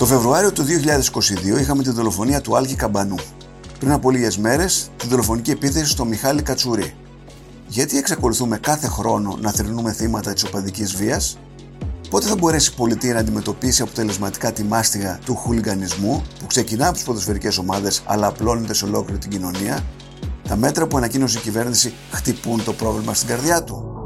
Το Φεβρουάριο του 2022 είχαμε τη δολοφονία του Άλκη Καμπανού. Πριν από λίγες μέρες, τη δολοφονική επίθεση στο Μιχάλη Κατσουρί. Γιατί εξακολουθούμε κάθε χρόνο να θρυνούμε θύματα της οπαδικής βίας, πότε θα μπορέσει η πολιτεία να αντιμετωπίσει αποτελεσματικά τη μάστιγα του χουλιγανισμού που ξεκινά από τις ποδοσφαιρικές ομάδες αλλά απλώνεται σε ολόκληρη την κοινωνία, τα μέτρα που ανακοίνωσε η κυβέρνηση χτυπούν το πρόβλημα στην καρδιά του.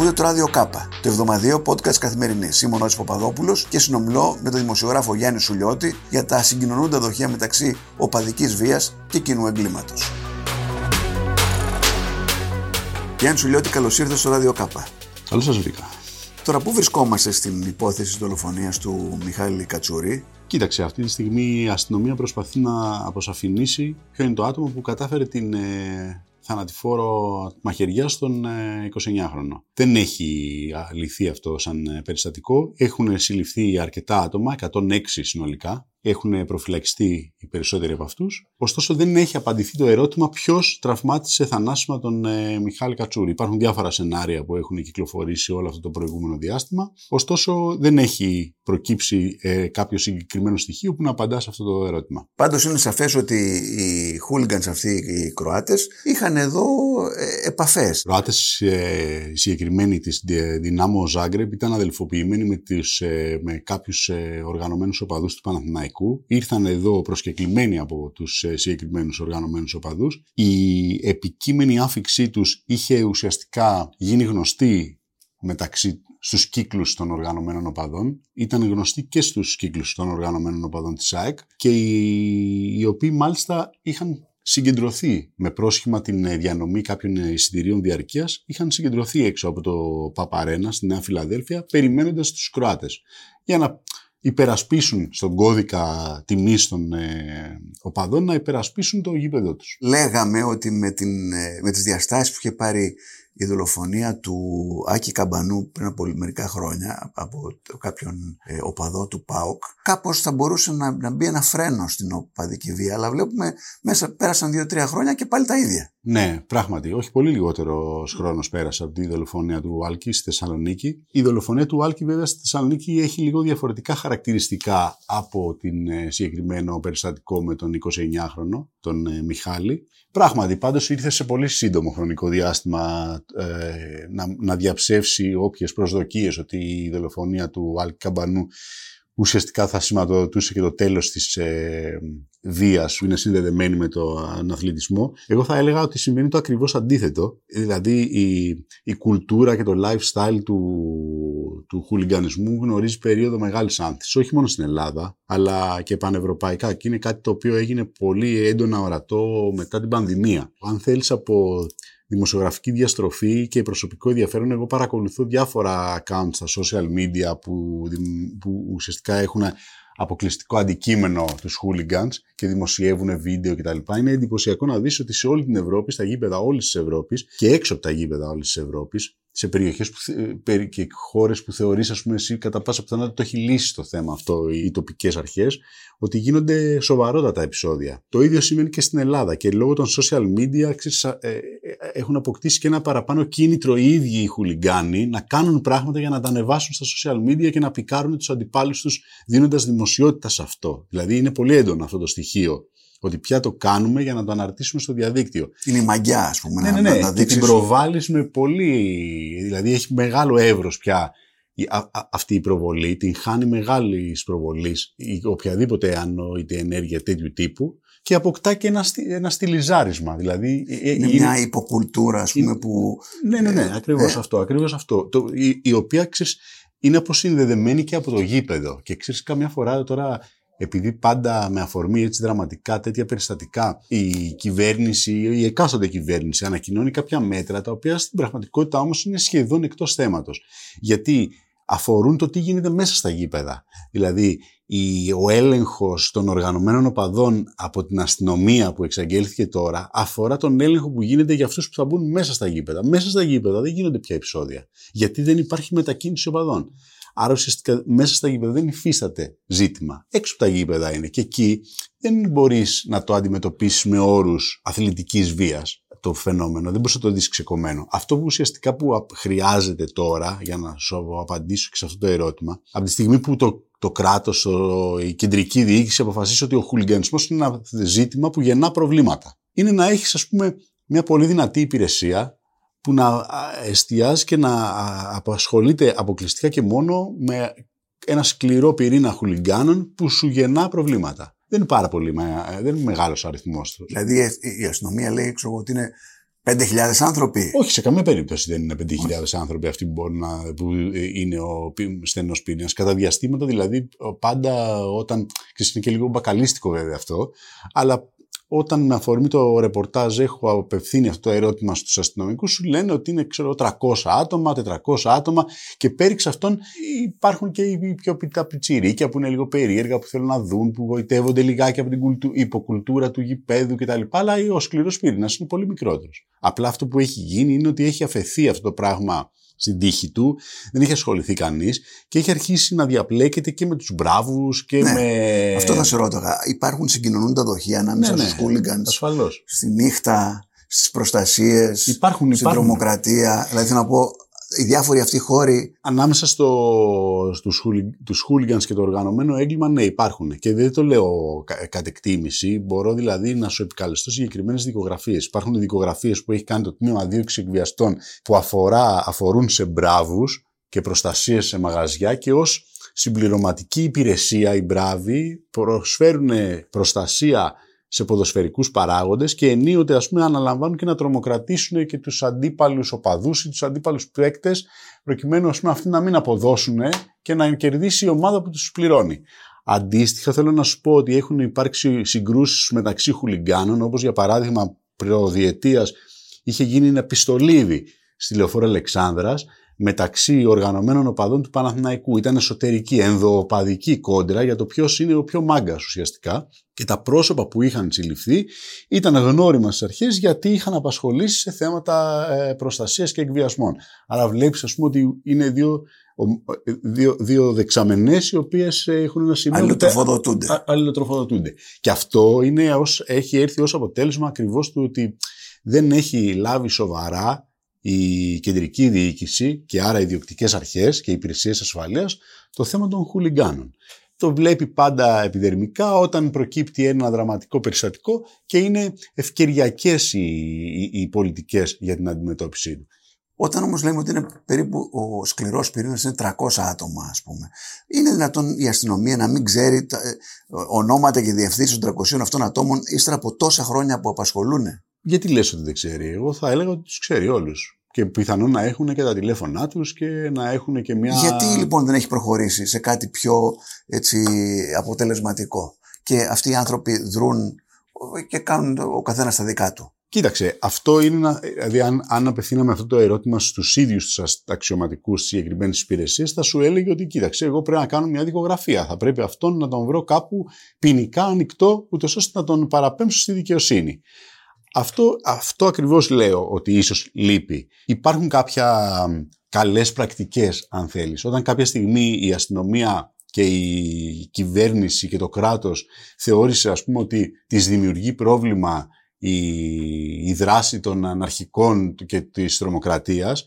Ακούτε το ράδιο Κάπα, το εβδομαδιαίο podcast καθημερινής. Είμαι ο Νόης Παπαδόπουλος και συνομιλώ με τον δημοσιογράφο Γιάννη Σουλιώτη για τα συγκοινωνούντα δοχεία μεταξύ οπαδικής βίας και κοινού εγκλήματος. Γιάννη Σουλιώτη, καλώς ήρθατε στο ράδιο Κάπα. Καλώς σας βρήκα. Τώρα, πού βρισκόμαστε στην υπόθεση της δολοφονίας του Μιχάλη Κατσούρη. Κοίταξε, αυτή τη στιγμή η αστυνομία προσπαθεί να αποσαφηνίσει ποιο είναι το άτομο που κατάφερε την ε, θανατηφόρο μαχαιριά στον 29χρονο. Ε, Δεν έχει λυθεί αυτό σαν ε, περιστατικό. Έχουν συλληφθεί αρκετά άτομα, 106 συνολικά, έχουν προφυλακιστεί οι περισσότεροι από αυτούς. Ωστόσο, δεν έχει απαντηθεί το ερώτημα ποιος τραυμάτισε θανάσιμα τον ε, Μιχάλη Κατσούρη. Υπάρχουν διάφορα σενάρια που έχουν κυκλοφορήσει όλο αυτό το προηγούμενο διάστημα. Ωστόσο, δεν έχει προκύψει ε, κάποιο συγκεκριμένο στοιχείο που να απαντά σε αυτό το ερώτημα. Πάντως, είναι σαφές ότι οι χούλιγκανς αυτοί οι Κροάτες είχαν εδώ ε, επαφές. Οι Κροάτες ε, συγκεκριμένοι της Δυνάμω Ζάγκρεπ ήταν αδελφοποιημένοι με, ε, με κάποιους ε, οργανωμένους οπαδούς του Παναθηναϊκού ήρθαν εδώ προσκεκλημένοι από τους ε, συγκεκριμένους οργανωμένους οπαδούς. Η επικείμενη άφηξή τους είχε ουσιαστικά γίνει γνωστή μεταξύ στους κύκλους των οργανωμένων οπαδών. Ήταν γνωστή και στους κύκλους των οργανωμένων οπαδών της ΑΕΚ και οι, οι οποίοι μάλιστα είχαν συγκεντρωθεί με πρόσχημα την ε, διανομή κάποιων εισιτηρίων διαρκείας, είχαν συγκεντρωθεί έξω από το Παπαρένα στη Νέα Φιλαδέλφια, περιμένοντας τους Κροάτες. Για να υπερασπίσουν στον κώδικα τιμή των ε, οπαδών να υπερασπίσουν το γήπεδο τους. Λέγαμε ότι με, την, ε, με τις διαστάσεις που είχε πάρει η δολοφονία του Άκη Καμπανού πριν από μερικά χρόνια από κάποιον ε, οπαδό του ΠΑΟΚ κάπως θα μπορούσε να, να μπει ένα φρένο στην οπαδική βία αλλά βλέπουμε μέσα πέρασαν δύο-τρία χρόνια και πάλι τα ίδια. Ναι, πράγματι. Όχι πολύ λιγότερο χρόνος πέρασε από τη δολοφονία του Άλκη στη Θεσσαλονίκη. Η δολοφονία του Άλκη, βέβαια, στη Θεσσαλονίκη έχει λίγο διαφορετικά χαρακτηριστικά από την ε, συγκεκριμένο περιστατικό με τον 29χρονο, τον ε, Μιχάλη. Πράγματι, πάντως ήρθε σε πολύ σύντομο χρονικό διάστημα ε, να, να διαψεύσει όποιες προσδοκίες ότι η δολοφονία του Άλκη Καμπανού ουσιαστικά θα σηματοδοτούσε και το τέλος της ε, βίας που είναι συνδεδεμένη με τον αθλητισμό. Εγώ θα έλεγα ότι συμβαίνει το ακριβώς αντίθετο. Δηλαδή η, η κουλτούρα και το lifestyle του, του χουλιγκανισμού γνωρίζει περίοδο μεγάλης άνθησης, όχι μόνο στην Ελλάδα, αλλά και πανευρωπαϊκά. Και είναι κάτι το οποίο έγινε πολύ έντονα ορατό μετά την πανδημία. Αν θέλεις από δημοσιογραφική διαστροφή και προσωπικό ενδιαφέρον. Εγώ παρακολουθώ διάφορα accounts στα social media που, που ουσιαστικά έχουν αποκλειστικό αντικείμενο τους hooligans και δημοσιεύουν βίντεο κτλ. Είναι εντυπωσιακό να δεις ότι σε όλη την Ευρώπη, στα γήπεδα όλης της Ευρώπης και έξω από τα γήπεδα όλης της Ευρώπης, σε περιοχές που, και χώρες που θεωρείς ας πούμε εσύ κατά πάσα πιθανότητα το έχει λύσει το θέμα αυτό οι τοπικές αρχές ότι γίνονται σοβαρότατα επεισόδια. Το ίδιο σημαίνει και στην Ελλάδα και λόγω των social media ξέρεις, ε, ε, έχουν αποκτήσει και ένα παραπάνω κίνητρο οι ίδιοι οι χουλιγκάνοι να κάνουν πράγματα για να τα ανεβάσουν στα social media και να πικάρουν τους αντιπάλους τους δίνοντας δημοσιότητα σε αυτό. Δηλαδή είναι πολύ έντονο αυτό το στοιχείο ότι πια το κάνουμε για να το αναρτήσουμε στο διαδίκτυο. Είναι η μαγιά, ας πούμε. Ναι, ναι, ναι. Να, και την προβάλλεις με πολύ. Δηλαδή έχει μεγάλο εύρος πια αυτή η προβολή. Την χάνει μεγάλης προβολής οποιαδήποτε ανόητη ενέργεια τέτοιου τύπου και αποκτά και ένα, ένα στυλιζάρισμα. Δηλαδή, ε, ε, είναι, είναι μια υποκουλτούρα, ας πούμε, που. Ναι, ναι, ναι, ε, ακριβώς ε. αυτό. Ακριβώς αυτό. Το, η, η οποία ξέρεις, είναι αποσυνδεδεμένη και από το γήπεδο. Και ξέρεις, καμιά φορά τώρα επειδή πάντα με αφορμή έτσι δραματικά τέτοια περιστατικά η κυβέρνηση ή η εκάστοτε κυβέρνηση ανακοινώνει κάποια μέτρα τα οποία στην πραγματικότητα όμως είναι σχεδόν εκτός θέματος. Γιατί αφορούν το τι γίνεται μέσα στα γήπεδα. Δηλαδή ο έλεγχος των οργανωμένων οπαδών από την αστυνομία που εξαγγέλθηκε τώρα αφορά τον έλεγχο που γίνεται για αυτούς που θα μπουν μέσα στα γήπεδα. Μέσα στα γήπεδα δεν γίνονται πια επεισόδια. Γιατί δεν υπάρχει μετακίνηση οπαδών. Άρα ουσιαστικά μέσα στα γήπεδα δεν υφίσταται ζήτημα. Έξω από τα γήπεδα είναι. Και εκεί δεν μπορείς να το αντιμετωπίσεις με όρους αθλητικής βίας το φαινόμενο. Δεν μπορείς να το δεις ξεκομμένο. Αυτό που ουσιαστικά που χρειάζεται τώρα, για να σου απαντήσω και σε αυτό το ερώτημα, από τη στιγμή που το, το κράτος, η κεντρική διοίκηση αποφασίσει ότι ο χουλιγανισμό είναι ένα ζήτημα που γεννά προβλήματα. Είναι να έχεις, ας πούμε, μια πολύ δυνατή υπηρεσία που να εστιάζει και να απασχολείται αποκλειστικά και μόνο με ένα σκληρό πυρήνα χουλιγκάνων που σου γεννά προβλήματα. Δεν είναι πάρα πολύ, δεν είναι μεγάλος αριθμός του. Δηλαδή η αστυνομία λέει ξέρω, ότι είναι 5.000 άνθρωποι. Όχι, σε καμία περίπτωση δεν είναι 5.000 άνθρωποι αυτοί που, μπορούν να, που είναι ο στενός πυρήνας. Κατά διαστήματα δηλαδή, πάντα όταν. και είναι και λίγο μπακαλίστικο βέβαια αυτό, αλλά όταν με αφορμή το ρεπορτάζ έχω απευθύνει αυτό το ερώτημα στους αστυνομικούς σου λένε ότι είναι ξέρω 300 άτομα, 400 άτομα και πέριξ αυτών υπάρχουν και οι πιο τα πιτσιρίκια που είναι λίγο περίεργα που θέλουν να δουν, που γοητεύονται λιγάκι από την υποκουλτούρα του γηπέδου κτλ. Αλλά ο σκληρός πύρινας είναι πολύ μικρότερος. Απλά αυτό που έχει γίνει είναι ότι έχει αφαιθεί αυτό το πράγμα στην τύχη του, δεν έχει ασχοληθεί κανείς και έχει αρχίσει να διαπλέκεται και με τους μπράβους και ναι, με... Αυτό θα σε ρώταγα. Υπάρχουν συγκοινωνούντα δοχεία ανάμεσα ναι, στους ναι, χούλιγκανς, ασφαλώς. στη νύχτα, στις προστασίες, υπάρχουν, στην τρομοκρατία. Δηλαδή θέλω να πω, οι διάφοροι αυτοί χώροι. Ανάμεσα στο, στους, τους hooligans και το οργανωμένο έγκλημα, ναι, υπάρχουν. Και δεν το λέω κατ' εκτίμηση. Μπορώ δηλαδή να σου επικαλεστώ συγκεκριμένες δικογραφίες. Υπάρχουν δικογραφίες που έχει κάνει το τμήμα δίωξης εκβιαστών που αφορά, αφορούν σε μπράβους και προστασίες σε μαγαζιά και ως συμπληρωματική υπηρεσία οι μπράβοι προσφέρουν προστασία σε ποδοσφαιρικούς παράγοντες και ενίοτε ας πούμε αναλαμβάνουν και να τρομοκρατήσουν και τους αντίπαλους οπαδούς ή τους αντίπαλους παίκτες προκειμένου ας πούμε αυτοί να μην αποδώσουν και να κερδίσει η ομάδα που τους πληρώνει. Αντίστοιχα θέλω να σου πω ότι έχουν υπάρξει συγκρούσεις μεταξύ χουλιγκάνων όπως για παράδειγμα προδιετίας είχε γίνει ένα πιστολίδι στη λεωφόρα Αλεξάνδρας μεταξύ οργανωμένων οπαδών του Παναθηναϊκού. Ήταν εσωτερική, ενδοοπαδική κόντρα για το ποιος είναι ο πιο μάγκας ουσιαστικά. Και τα πρόσωπα που είχαν συλληφθεί ήταν γνώριμα στις αρχές γιατί είχαν απασχολήσει σε θέματα ε, προστασίας και εκβιασμών. Άρα βλέπεις, ας πούμε, ότι είναι δύο, δύο, δύο δεξαμενές οι οποίες έχουν ένα σημείο. Αλληλοτροφοδοτούνται. Αλληλοτροφοδοτούνται. Και αυτό είναι ως, έχει έρθει ως αποτέλεσμα ακριβώς του ότι δεν έχει λάβει σοβαρά η κεντρική διοίκηση και άρα οι διοκτικές αρχές και οι υπηρεσίες ασφαλείας το θέμα των χουλιγκάνων. Το βλέπει πάντα επιδερμικά όταν προκύπτει ένα δραματικό περιστατικό και είναι ευκαιριακές οι, οι, οι πολιτικές για την αντιμετώπιση του. Όταν όμως λέμε ότι είναι περίπου ο σκληρός πυρήνας είναι 300 άτομα ας πούμε, είναι δυνατόν η αστυνομία να μην ξέρει τα, ε, ονόματα και διευθύνσεις των 300 αυτών ατόμων ύστερα από τόσα χρόνια που απασχολούν. Γιατί λες ότι δεν ξέρει; Εγώ θα έλεγα ότι τους ξέρει όλους. Και πιθανόν να έχουν και τα τηλέφωνά τους και να έχουν και μια... Γιατί λοιπόν δεν έχει προχωρήσει σε κάτι πιο έτσι, αποτελεσματικό; Και αυτοί οι άνθρωποι δρούν και κάνουν ο καθένας τα δικά του. Κοίταξε, αυτό είναι ένα, δηλαδή αν, αν απευθύναμε αυτό το ερώτημα στους ίδιους τους αξιωματικούς της συγκεκριμένη υπηρεσία, θα σου έλεγε ότι κοίταξε, εγώ πρέπει να κάνω μια δικογραφία. Θα πρέπει αυτόν να τον βρω κάπου ποινικά ανοιχτό, ούτως ώστε να τον παραπέμψω στη δικαιοσύνη. Αυτό, αυτό ακριβώς λέω ότι ίσως λείπει. Υπάρχουν κάποια καλές πρακτικές αν θέλεις. Όταν κάποια στιγμή η αστυνομία και η κυβέρνηση και το κράτος θεώρησε ας πούμε ότι της δημιουργεί πρόβλημα η, η δράση των αναρχικών και της τρομοκρατίας,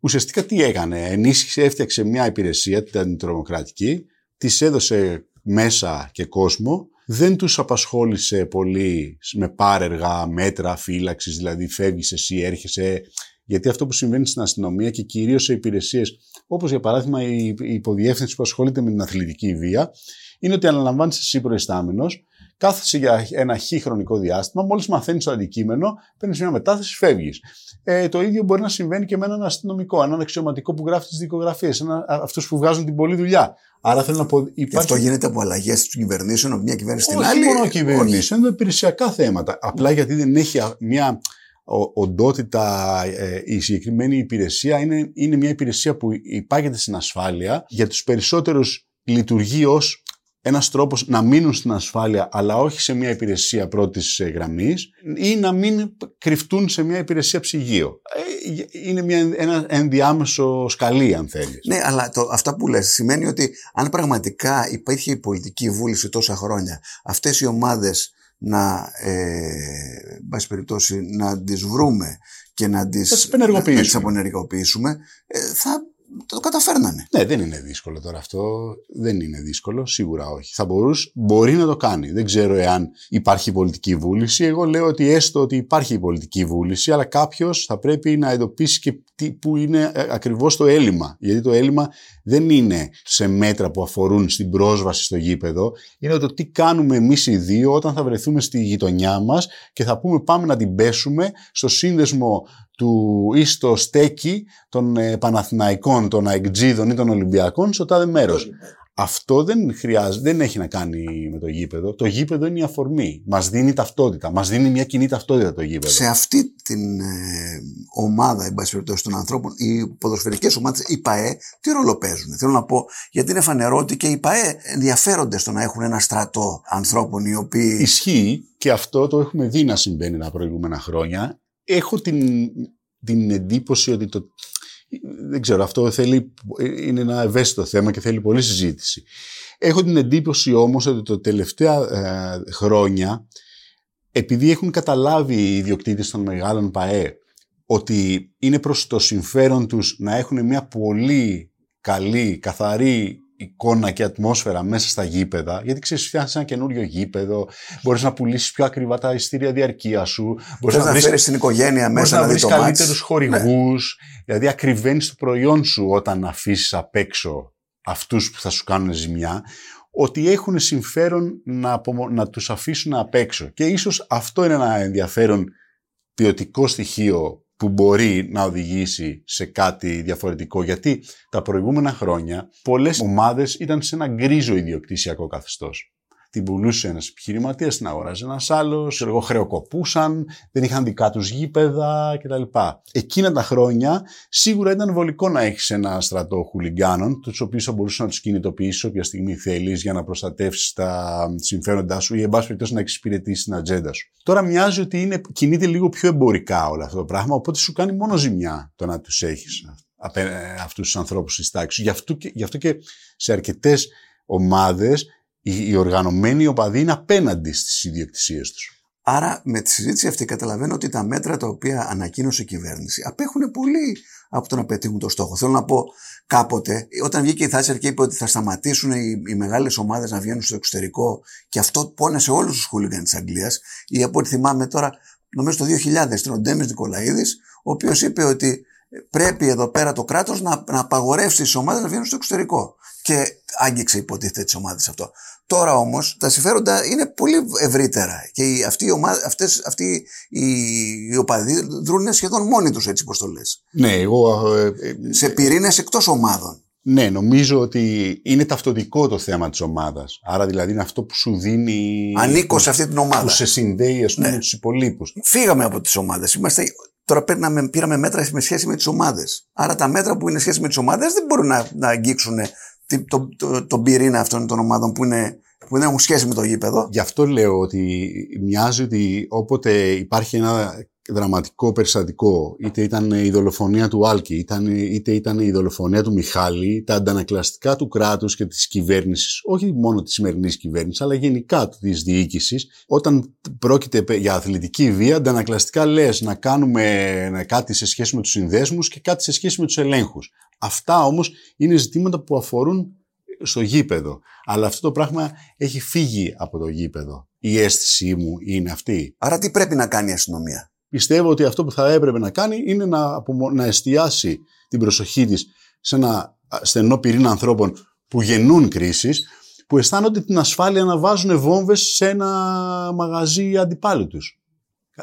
ουσιαστικά τι έκανε. Ενίσχυσε, έφτιαξε μια υπηρεσία, την αντιτρομοκρατική, της έδωσε μέσα και κόσμο δεν τους απασχόλησε πολύ με πάρεργα μέτρα φύλαξης, δηλαδή φεύγεις εσύ, έρχεσαι, γιατί αυτό που συμβαίνει στην αστυνομία και κυρίως σε υπηρεσίες, όπως για παράδειγμα η υποδιεύθυνση που ασχολείται με την αθλητική βία, είναι ότι αναλαμβάνεις εσύ προϊστάμενος, κάθεσαι για ένα χι χρονικό διάστημα, μόλις μαθαίνεις το αντικείμενο, παίρνεις μια μετάθεση, φεύγεις. Ε, το ίδιο μπορεί να συμβαίνει και με έναν αστυνομικό, έναν αξιωματικό που γράφει τις δικογραφίες, αυτούς που βγάζουν την πολλή δουλειά. Άρα θέλω να πω. Υπάρχει... Και αυτό γίνεται από αλλαγές των κυβερνήσεων, από μια κυβέρνηση στην άλλη; Όχι μόνο κυβερνήσεων, είναι υπηρεσιακά θέματα. Απλά γιατί δεν έχει μια οντότητα ε, η συγκεκριμένη υπηρεσία είναι, είναι μια υπηρεσία που υπάγεται στην ασφάλεια για τους περισσότερους λειτουργεί ως ένας τρόπος να μείνουν στην ασφάλεια, αλλά όχι σε μια υπηρεσία πρώτης ε, γραμμής, ή να μην κρυφτούν σε μια υπηρεσία ψυγείο. Ε, είναι μια, ένα ενδιάμεσο σκαλί, αν θέλεις. Ναι, αλλά το, αυτά που λες σημαίνει ότι αν πραγματικά υπήρχε η πολιτική βούληση τόσα χρόνια, αυτές οι ομάδες να, ε, περιπτώσει, να τις βρούμε και να τις, να, να τις απονεργοποιήσουμε, ε, θα το καταφέρνανε. Ναι, δεν είναι δύσκολο τώρα αυτό. Δεν είναι δύσκολο, σίγουρα όχι. Θα μπορούσε, μπορεί να το κάνει. Δεν ξέρω εάν υπάρχει πολιτική βούληση. Εγώ λέω ότι έστω ότι υπάρχει πολιτική βούληση, αλλά κάποιος θα πρέπει να εντοπίσει και τι, που είναι ε, ακριβώς το έλλειμμα. Γιατί το έλλειμμα δεν είναι σε μέτρα που αφορούν στην πρόσβαση στο γήπεδο. Είναι το τι κάνουμε εμείς οι δύο όταν θα βρεθούμε στη γειτονιά μας και θα πούμε πάμε να την πέσουμε στο σύνδεσμο του ή στο στέκι των ε, Παναθηναϊκών, των Αεκτζίδων ή των Ολυμπιακών στο τάδε μέρος. Αυτό δεν χρειάζεται, δεν έχει να κάνει με το γήπεδο. Το γήπεδο είναι η αφορμή. Μας δίνει ταυτότητα. Μας δίνει μια κοινή ταυτότητα το γήπεδο. Σε αυτή την ε, ομάδα, εν πάση των ανθρώπων, οι ποδοσφαιρικές ομάδες, οι ΠαΕ, τι ρόλο παίζουν; Θέλω να πω, γιατί είναι φανερό ότι και οι ΠαΕ ενδιαφέρονται στο να έχουν ένα στρατό ανθρώπων οι οποίοι. Ισχύει και αυτό το έχουμε δει να συμβαίνει τα προηγούμενα χρόνια έχω την, την εντύπωση ότι το... Δεν ξέρω, αυτό θέλει, είναι ένα ευαίσθητο θέμα και θέλει πολλή συζήτηση. Έχω την εντύπωση όμως ότι το τελευταία ε, χρόνια, επειδή έχουν καταλάβει οι ιδιοκτήτες των μεγάλων ΠαΕ ότι είναι προς το συμφέρον τους να έχουν μια πολύ καλή, καθαρή εικόνα και ατμόσφαιρα μέσα στα γήπεδα, γιατί ξέρεις, φτιάχνεις ένα καινούριο γήπεδο, μπορείς να πουλήσεις πιο ακριβά τα ειστήρια διαρκείας σου. Μπορείς να, να φέρεις την οικογένεια μέσα να βρεις καλύτερους χορηγού. Ναι. Δηλαδή, ακριβένεις το προϊόν σου όταν αφήσεις απ' έξω αυτούς που θα σου κάνουν ζημιά, ότι έχουν συμφέρον να, να τους αφήσουν απ' έξω. Και ίσως αυτό είναι ένα ενδιαφέρον ποιοτικό στοιχείο που μπορεί να οδηγήσει σε κάτι διαφορετικό. Γιατί τα προηγούμενα χρόνια πολλές ομάδες ήταν σε ένα γκρίζο ιδιοκτησιακό καθεστώς την πουλούσε ένας επιχειρηματίας, την αγοράζει ένας άλλος, εγώ χρεοκοπούσαν, δεν είχαν δικά τους γήπεδα κτλ. Εκείνα τα χρόνια σίγουρα ήταν βολικό να έχεις ένα στρατό χουλιγκάνων, τους οποίους θα μπορούσες να τους κινητοποιήσεις όποια στιγμή θέλεις για να προστατεύσεις τα συμφέροντά σου ή εν πάση περιπτώσει να εξυπηρετήσεις την ατζέντα σου. Τώρα μοιάζει ότι είναι, κινείται λίγο πιο εμπορικά όλο αυτό το πράγμα, οπότε σου κάνει μόνο ζημιά το να τους έχεις αυτούς τους ανθρώπους στη τάξης. Γι' αυτό και, γι αυτό και σε αρκετές ομάδες οι οργανωμένοι οπαδοί είναι απέναντι στις ιδιοκτησίες τους. Άρα με τη συζήτηση αυτή καταλαβαίνω ότι τα μέτρα τα οποία ανακοίνωσε η κυβέρνηση απέχουν πολύ από το να πετύχουν το στόχο. Θέλω να πω κάποτε, όταν βγήκε η Θάτσερ και είπε ότι θα σταματήσουν οι, οι μεγάλες ομάδες να βγαίνουν στο εξωτερικό και αυτό πόνεσε όλους τους χούλιγκανς της Αγγλίας, ή από ό,τι θυμάμαι τώρα, νομίζω το 2000, ήταν ο Ντέμις Νικολαίδης, ο οποίος είπε ότι πρέπει εδώ πέρα το κράτος να, να απαγορεύσει τι ομάδες να βγαίνουν στο εξωτερικό. Και άγγιξε υποτίθεται τις ομάδες αυτό. Τώρα όμως τα συμφέροντα είναι πολύ ευρύτερα και οι, αυτοί, οι ομάδες, αυτές, αυτοί οι, οι οπαδοί δρούν σχεδόν μόνοι τους έτσι πώ το λες. Ναι, εγώ. Ε, ε, σε πυρήνες εκτός ομάδων. Ναι, νομίζω ότι είναι ταυτοτικό το θέμα της ομάδας. Άρα δηλαδή είναι αυτό που σου δίνει. Ανήκω σε αυτή την ομάδα. Που σε συνδέει, ας πούμε, ναι. με τους υπολείπους. Φύγαμε από τις ομάδες. Είμαστε Τώρα πήραμε, πήραμε μέτρα με σχέση με τις ομάδες. Άρα τα μέτρα που είναι σχέση με τις ομάδες δεν μπορούν να, να αγγίξουν τον το, το, πυρήνα αυτών των ομάδων που, είναι, που δεν έχουν σχέση με το γήπεδο. Γι' αυτό λέω ότι μοιάζει ότι όποτε υπάρχει ένα δραματικό περιστατικό, είτε ήταν η δολοφονία του Άλκη, ήταν, είτε ήταν η δολοφονία του Μιχάλη, τα αντανακλαστικά του κράτους και της κυβέρνησης, όχι μόνο της σημερινής κυβέρνησης, αλλά γενικά της διοίκησης, όταν πρόκειται για αθλητική βία, αντανακλαστικά λες να κάνουμε κάτι σε σχέση με τους συνδέσμους και κάτι σε σχέση με τους ελέγχους. Αυτά όμως είναι ζητήματα που αφορούν στο γήπεδο. Αλλά αυτό το πράγμα έχει φύγει από το γήπεδο. Η αίσθησή μου είναι αυτή. Άρα τι πρέπει να κάνει η αστυνομία; Πιστεύω ότι αυτό που θα έπρεπε να κάνει είναι να, να εστιάσει την προσοχή της σε ένα στενό πυρήνα ανθρώπων που γεννούν κρίσεις, που αισθάνονται την ασφάλεια να βάζουν βόμβες σε ένα μαγαζί αντιπάλου τους.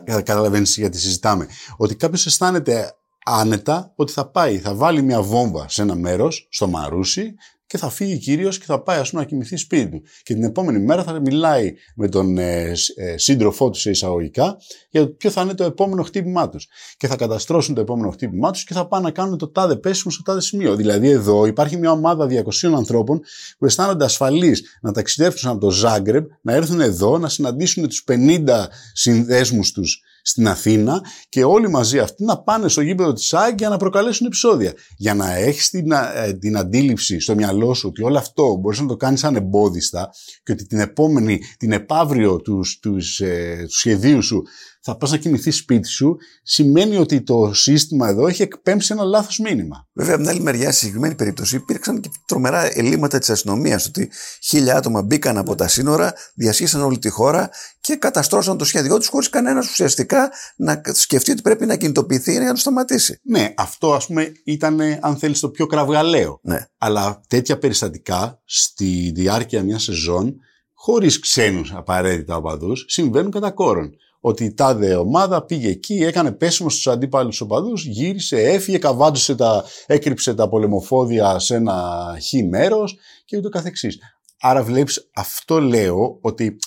Καταλαβαίνεις γιατί συζητάμε. Ότι κάποιος αισθάνεται άνετα ότι θα πάει, θα βάλει μια βόμβα σε ένα μέρος, στο Μαρούσι, και θα φύγει κύριο και θα πάει ας πούμε, να κοιμηθεί σπίτι του. Και την επόμενη μέρα θα μιλάει με τον ε, ε, σύντροφό του σε εισαγωγικά για το ποιο θα είναι το επόμενο χτύπημά τους. Και θα καταστρώσουν το επόμενο χτύπημά τους και θα πάνε να κάνουν το τάδε πέσιμο στο τάδε σημείο. Δηλαδή εδώ υπάρχει μια ομάδα 200 ανθρώπων που αισθάνονται ασφαλείς να ταξιδέψουν από το Ζάγκρεπ, να έρθουν εδώ, να συναντήσουν τους 50 συνδέσμους τους στην Αθήνα και όλοι μαζί αυτοί να πάνε στο γήπεδο της ΑΕΚ για να προκαλέσουν επεισόδια. Για να έχεις την, ε, την αντίληψη στο μυαλό σου ότι όλο αυτό μπορείς να το κάνεις σαν εμπόδιστα και ότι την επόμενη, την επαύριο τους, τους, ε, τους σχεδίους σου θα πας να κοιμηθείς σπίτι σου, σημαίνει ότι το σύστημα εδώ έχει εκπέμψει ένα λάθος μήνυμα. Βέβαια, από την άλλη μεριά, στη συγκεκριμένη περίπτωση, υπήρξαν και τρομερά ελλείμματα της αστυνομίας. Ότι χίλια άτομα μπήκαν από τα σύνορα, διασχίσαν όλη τη χώρα και καταστρώσαν το σχέδιό τους χωρίς κανένας ουσιαστικά να σκεφτεί ότι πρέπει να κινητοποιηθεί για να το σταματήσει. Ναι, αυτό ας πούμε ήταν, αν θέλεις, το πιο κραυγαλαίο. Ναι. Αλλά τέτοια περιστατικά στη διάρκεια μιας σεζόν, χωρίς ξένους απαραίτητα οπαδούς, συμβαίνουν κατά κόρον ότι η τάδε ομάδα πήγε εκεί, έκανε πέσιμο στους αντίπαλους οπαδούς, γύρισε, έφυγε, καβάντωσε τα, έκρυψε τα πολεμοφόδια σε ένα χ μέρος και ούτω καθεξής. Άρα βλέπεις, αυτό λέω ότι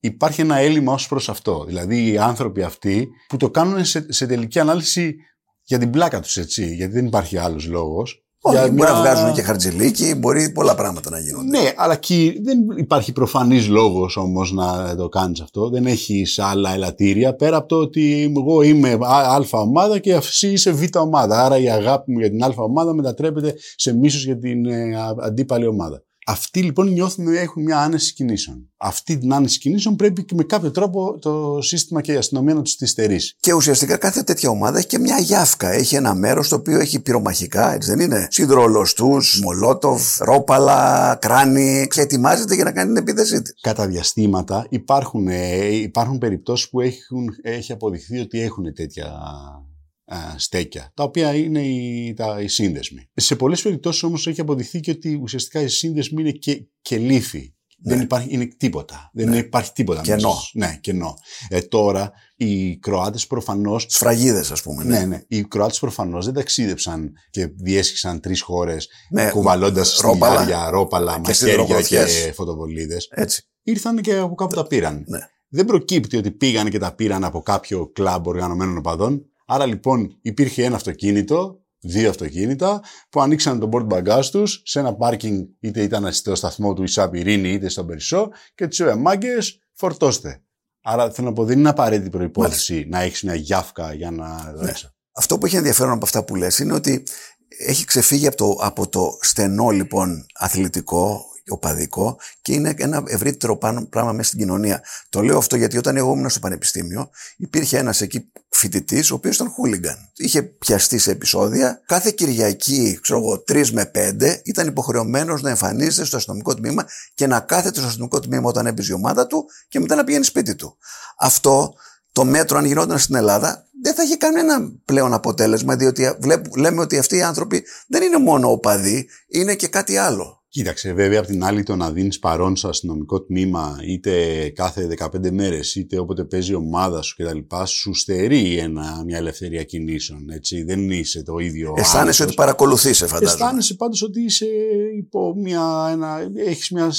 υπάρχει ένα έλλειμμα ως προς αυτό. Δηλαδή οι άνθρωποι αυτοί που το κάνουν σε, σε τελική ανάλυση για την πλάκα τους έτσι, γιατί δεν υπάρχει άλλος λόγος, όχι, μπορεί μια... να βγάζουν και χαρτζηλίκι, μπορεί πολλά πράγματα να γίνονται. Ναι, αλλά και δεν υπάρχει προφανής λόγος όμως να το κάνεις αυτό. Δεν έχεις άλλα ελαττήρια πέρα από το ότι εγώ είμαι Α ομάδα και εσύ είσαι Β ομάδα. Άρα η αγάπη μου για την Α ομάδα μετατρέπεται σε μίσος για την ε, αντίπαλη ομάδα. Αυτοί λοιπόν νιώθουν ότι έχουν μια άνεση κινήσεων. Αυτή την άνεση κινήσεων πρέπει και με κάποιο τρόπο το σύστημα και η αστυνομία να τους τη στερήσει. Και ουσιαστικά κάθε τέτοια ομάδα έχει και μια γιάφκα. Έχει ένα μέρος το οποίο έχει πυρομαχικά, έτσι δεν είναι; Συνδρολοστού, μολότοφ, ρόπαλα, κράνη και ετοιμάζεται για να κάνει την επίθεσή της. Κατά διαστήματα υπάρχουν, ε, υπάρχουν περιπτώσεις που έχουν, έχει αποδειχθεί ότι έχουν τέτοια στέκια, τα οποία είναι οι, τα, οι σύνδεσμοι. Σε πολλές περιπτώσεις όμως έχει αποδειχθεί και ότι ουσιαστικά οι σύνδεσμοι είναι και, και λύθη. Ναι. Δεν υπάρχει, είναι τίποτα. Δεν ναι. υπάρχει τίποτα. Κενό. Μέσα. Ναι, κενό. Ε, τώρα οι Κροάτες προφανώ. Σφραγίδες, ας πούμε. Ναι, ναι. ναι. Οι Κροάτες προφανώς δεν ταξίδεψαν και διέσχισαν τρεις χώρες ναι, κουβαλώντας στυλιάρια, ρόπαλα, μαχαίρια και φωτοβολίδες. Έτσι. Ήρθαν και από κάπου τα πήραν. Ναι. Δεν προκύπτει ότι πήγαν και τα πήραν από κάποιο κλαμπ οργανωμένων οπαδών. Άρα λοιπόν υπήρχε ένα αυτοκίνητο, δύο αυτοκίνητα, που ανοίξαν τον board bagage τους σε ένα πάρκινγκ, είτε ήταν στο σταθμό του Ισάπ Ειρήνη, είτε στον Περισσό, και τους είπε: Μάγκες, φορτώστε. Άρα θέλω να πω, δεν είναι απαραίτητη προπόθεση να έχεις μια γιάφκα για να. Ναι. Αυτό που έχει ενδιαφέρον από αυτά που λες είναι ότι έχει ξεφύγει από το, από το στενό λοιπόν αθλητικό οπαδικό και είναι ένα ευρύτερο πράγμα μέσα στην κοινωνία. Το λέω αυτό γιατί όταν εγώ ήμουν στο πανεπιστήμιο υπήρχε ένας εκεί φοιτητής, ο οποίος ήταν χούλιγκαν. Είχε πιαστεί σε επεισόδια. Κάθε Κυριακή, ξέρω εγώ, τρεις με πέντε, ήταν υποχρεωμένος να εμφανίζεται στο αστυνομικό τμήμα και να κάθεται στο αστυνομικό τμήμα όταν έπαιζε η ομάδα του και μετά να πηγαίνει σπίτι του. Αυτό το μέτρο, αν γινόταν στην Ελλάδα, δεν θα είχε κανένα πλέον αποτέλεσμα, διότι λέμε ότι αυτοί οι άνθρωποι δεν είναι μόνο οπαδοί, είναι και κάτι άλλο. Κοίταξε, βέβαια, απ' την άλλη το να δίνεις παρόν στο αστυνομικό τμήμα είτε κάθε 15 μέρες, είτε όποτε παίζει η ομάδα σου κτλ. σου στερεί ένα, μια ελευθερία κινήσεων. Έτσι. Δεν είσαι το ίδιο. Αισθάνεσαι ότι παρακολουθεί, φαντάζομαι. Αισθάνεσαι πάντως ότι είσαι υπό μια. Ένα, έχεις μια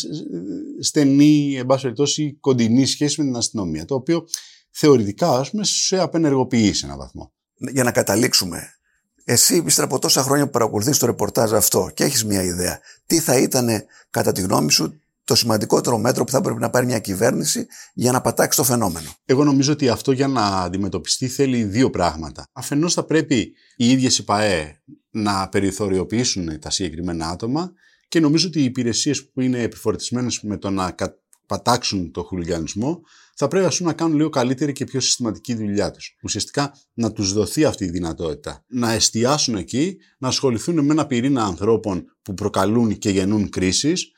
στενή, εν πάση περιπτώσει, κοντινή σχέση με την αστυνομία. Το οποίο θεωρητικά, ας πούμε, σε απενεργοποιεί σε έναν βαθμό. Για να καταλήξουμε, εσύ, ύστερα από τόσα χρόνια που παρακολουθείς το ρεπορτάζ αυτό και έχεις μια ιδέα, τι θα ήταν, κατά τη γνώμη σου, το σημαντικότερο μέτρο που θα πρέπει να πάρει μια κυβέρνηση για να πατάξει το φαινόμενο; Εγώ νομίζω ότι αυτό για να αντιμετωπιστεί θέλει δύο πράγματα. Αφενός θα πρέπει οι ίδιες οι ΠαΕ να περιθωριοποιήσουν τα συγκεκριμένα άτομα και νομίζω ότι οι υπηρεσίες που είναι επιφορτισμένες με το να πατάξουν το χουλιγανισμό, θα πρέπει ας πούμε, να κάνουν λίγο καλύτερη και πιο συστηματική δουλειά τους. Ουσιαστικά να τους δοθεί αυτή η δυνατότητα. Να εστιάσουν εκεί, να ασχοληθούν με ένα πυρήνα ανθρώπων που προκαλούν και γεννούν κρίσεις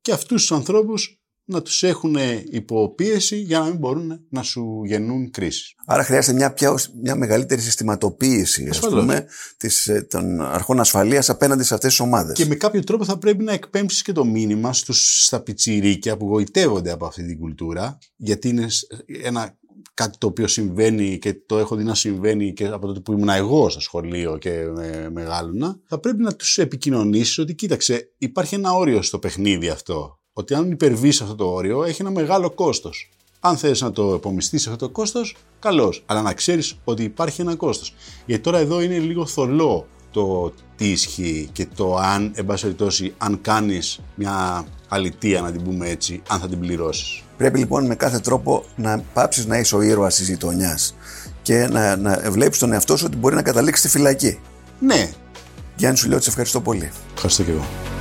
και αυτούς τους ανθρώπους να τους έχουν υποπίεση για να μην μπορούν να σου γεννούν κρίσεις. Άρα χρειάζεται μια, πια, μια μεγαλύτερη συστηματοποίηση ας πούμε, της, ε, των αρχών ασφαλείας απέναντι σε αυτές τις ομάδες. Και με κάποιο τρόπο θα πρέπει να εκπέμψεις και το μήνυμα στους, στα πιτσιρίκια που γοητεύονται από αυτή την κουλτούρα γιατί είναι ένα κάτι το οποίο συμβαίνει και το έχω δει να συμβαίνει και από τότε που ήμουν εγώ στο σχολείο και με, μεγάλωνα, θα πρέπει να τους επικοινωνήσεις ότι κοίταξε, υπάρχει ένα όριο στο παιχνίδι αυτό. Ότι αν υπερβείς αυτό το όριο, έχει ένα μεγάλο κόστος. Αν θες να το επομιστείς αυτό το κόστος, καλώς. Αλλά να ξέρεις ότι υπάρχει ένα κόστος. Γιατί τώρα εδώ είναι λίγο θολό το τι ισχύει και το αν, εν πάση περιπτώσει, αν κάνεις μια αλητία, να την πούμε έτσι, αν θα την πληρώσεις. Πρέπει λοιπόν με κάθε τρόπο να πάψεις να είσαι ο ήρωας της γειτονιάς και να, να βλέπεις τον εαυτό σου ότι μπορεί να καταλήξει στη φυλακή. Ναι. Γιάννη, σου λέω ότι σε ευχαριστώ πολύ. Ευχαριστώ και εγώ.